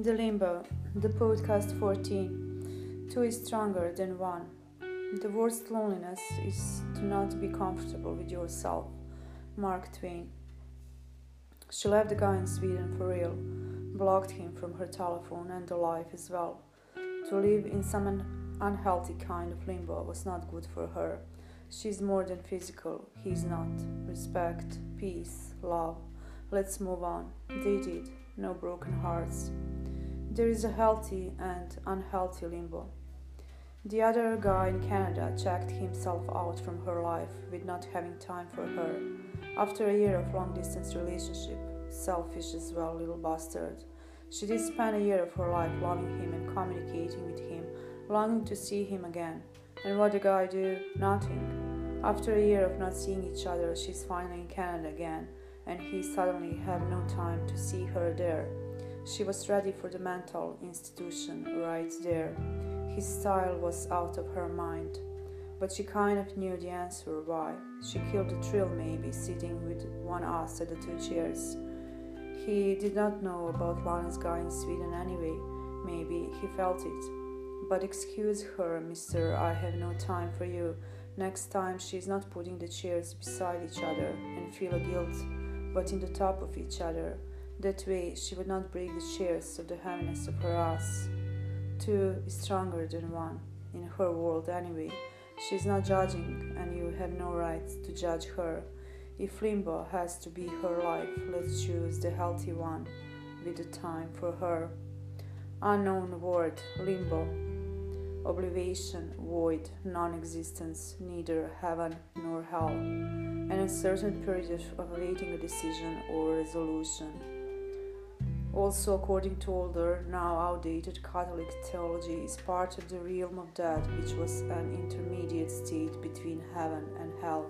The Limbo, the podcast 14. Two is stronger than one. The worst loneliness is to not be comfortable with yourself. Mark Twain. She left the guy in Sweden for real, blocked him from her telephone and the life as well. To live in some unhealthy kind of limbo was not good for her. She's more than physical, he's not. Respect, peace, love. Let's move on. They did. No broken hearts. There is a healthy and unhealthy limbo. The other guy in Canada checked himself out from her life with not having time for her. After a year of long distance relationship, selfish as well, little bastard. She did spend a year of her life loving him and communicating with him, longing to see him again. And what the guy do? Nothing. After a year of not seeing each other, she's finally in Canada again, and he suddenly have no time to see her there. She was ready for the mental institution right there. His style was out of her mind. But she kind of knew the answer why. She killed the thrill, maybe, sitting with one ass at the two chairs. He did not know about Lana's guy in Sweden anyway. Maybe he felt it. But excuse her, mister, I have no time for you. Next time she's not putting the chairs beside each other and feel a guilt, but in the top of each other. That way she would not break the chairs of the heaviness of her ass. Two is stronger than one, in her world anyway. She's not judging, and you have no right to judge her. If limbo has to be her life, let's choose the healthy one with the time for her. Unknown word, limbo. Oblivion, void, non existence, neither heaven nor hell. An uncertain period of awaiting a decision or resolution. Also, according to older, now outdated Catholic theology, is part of the realm of death, which was an intermediate state between heaven and hell.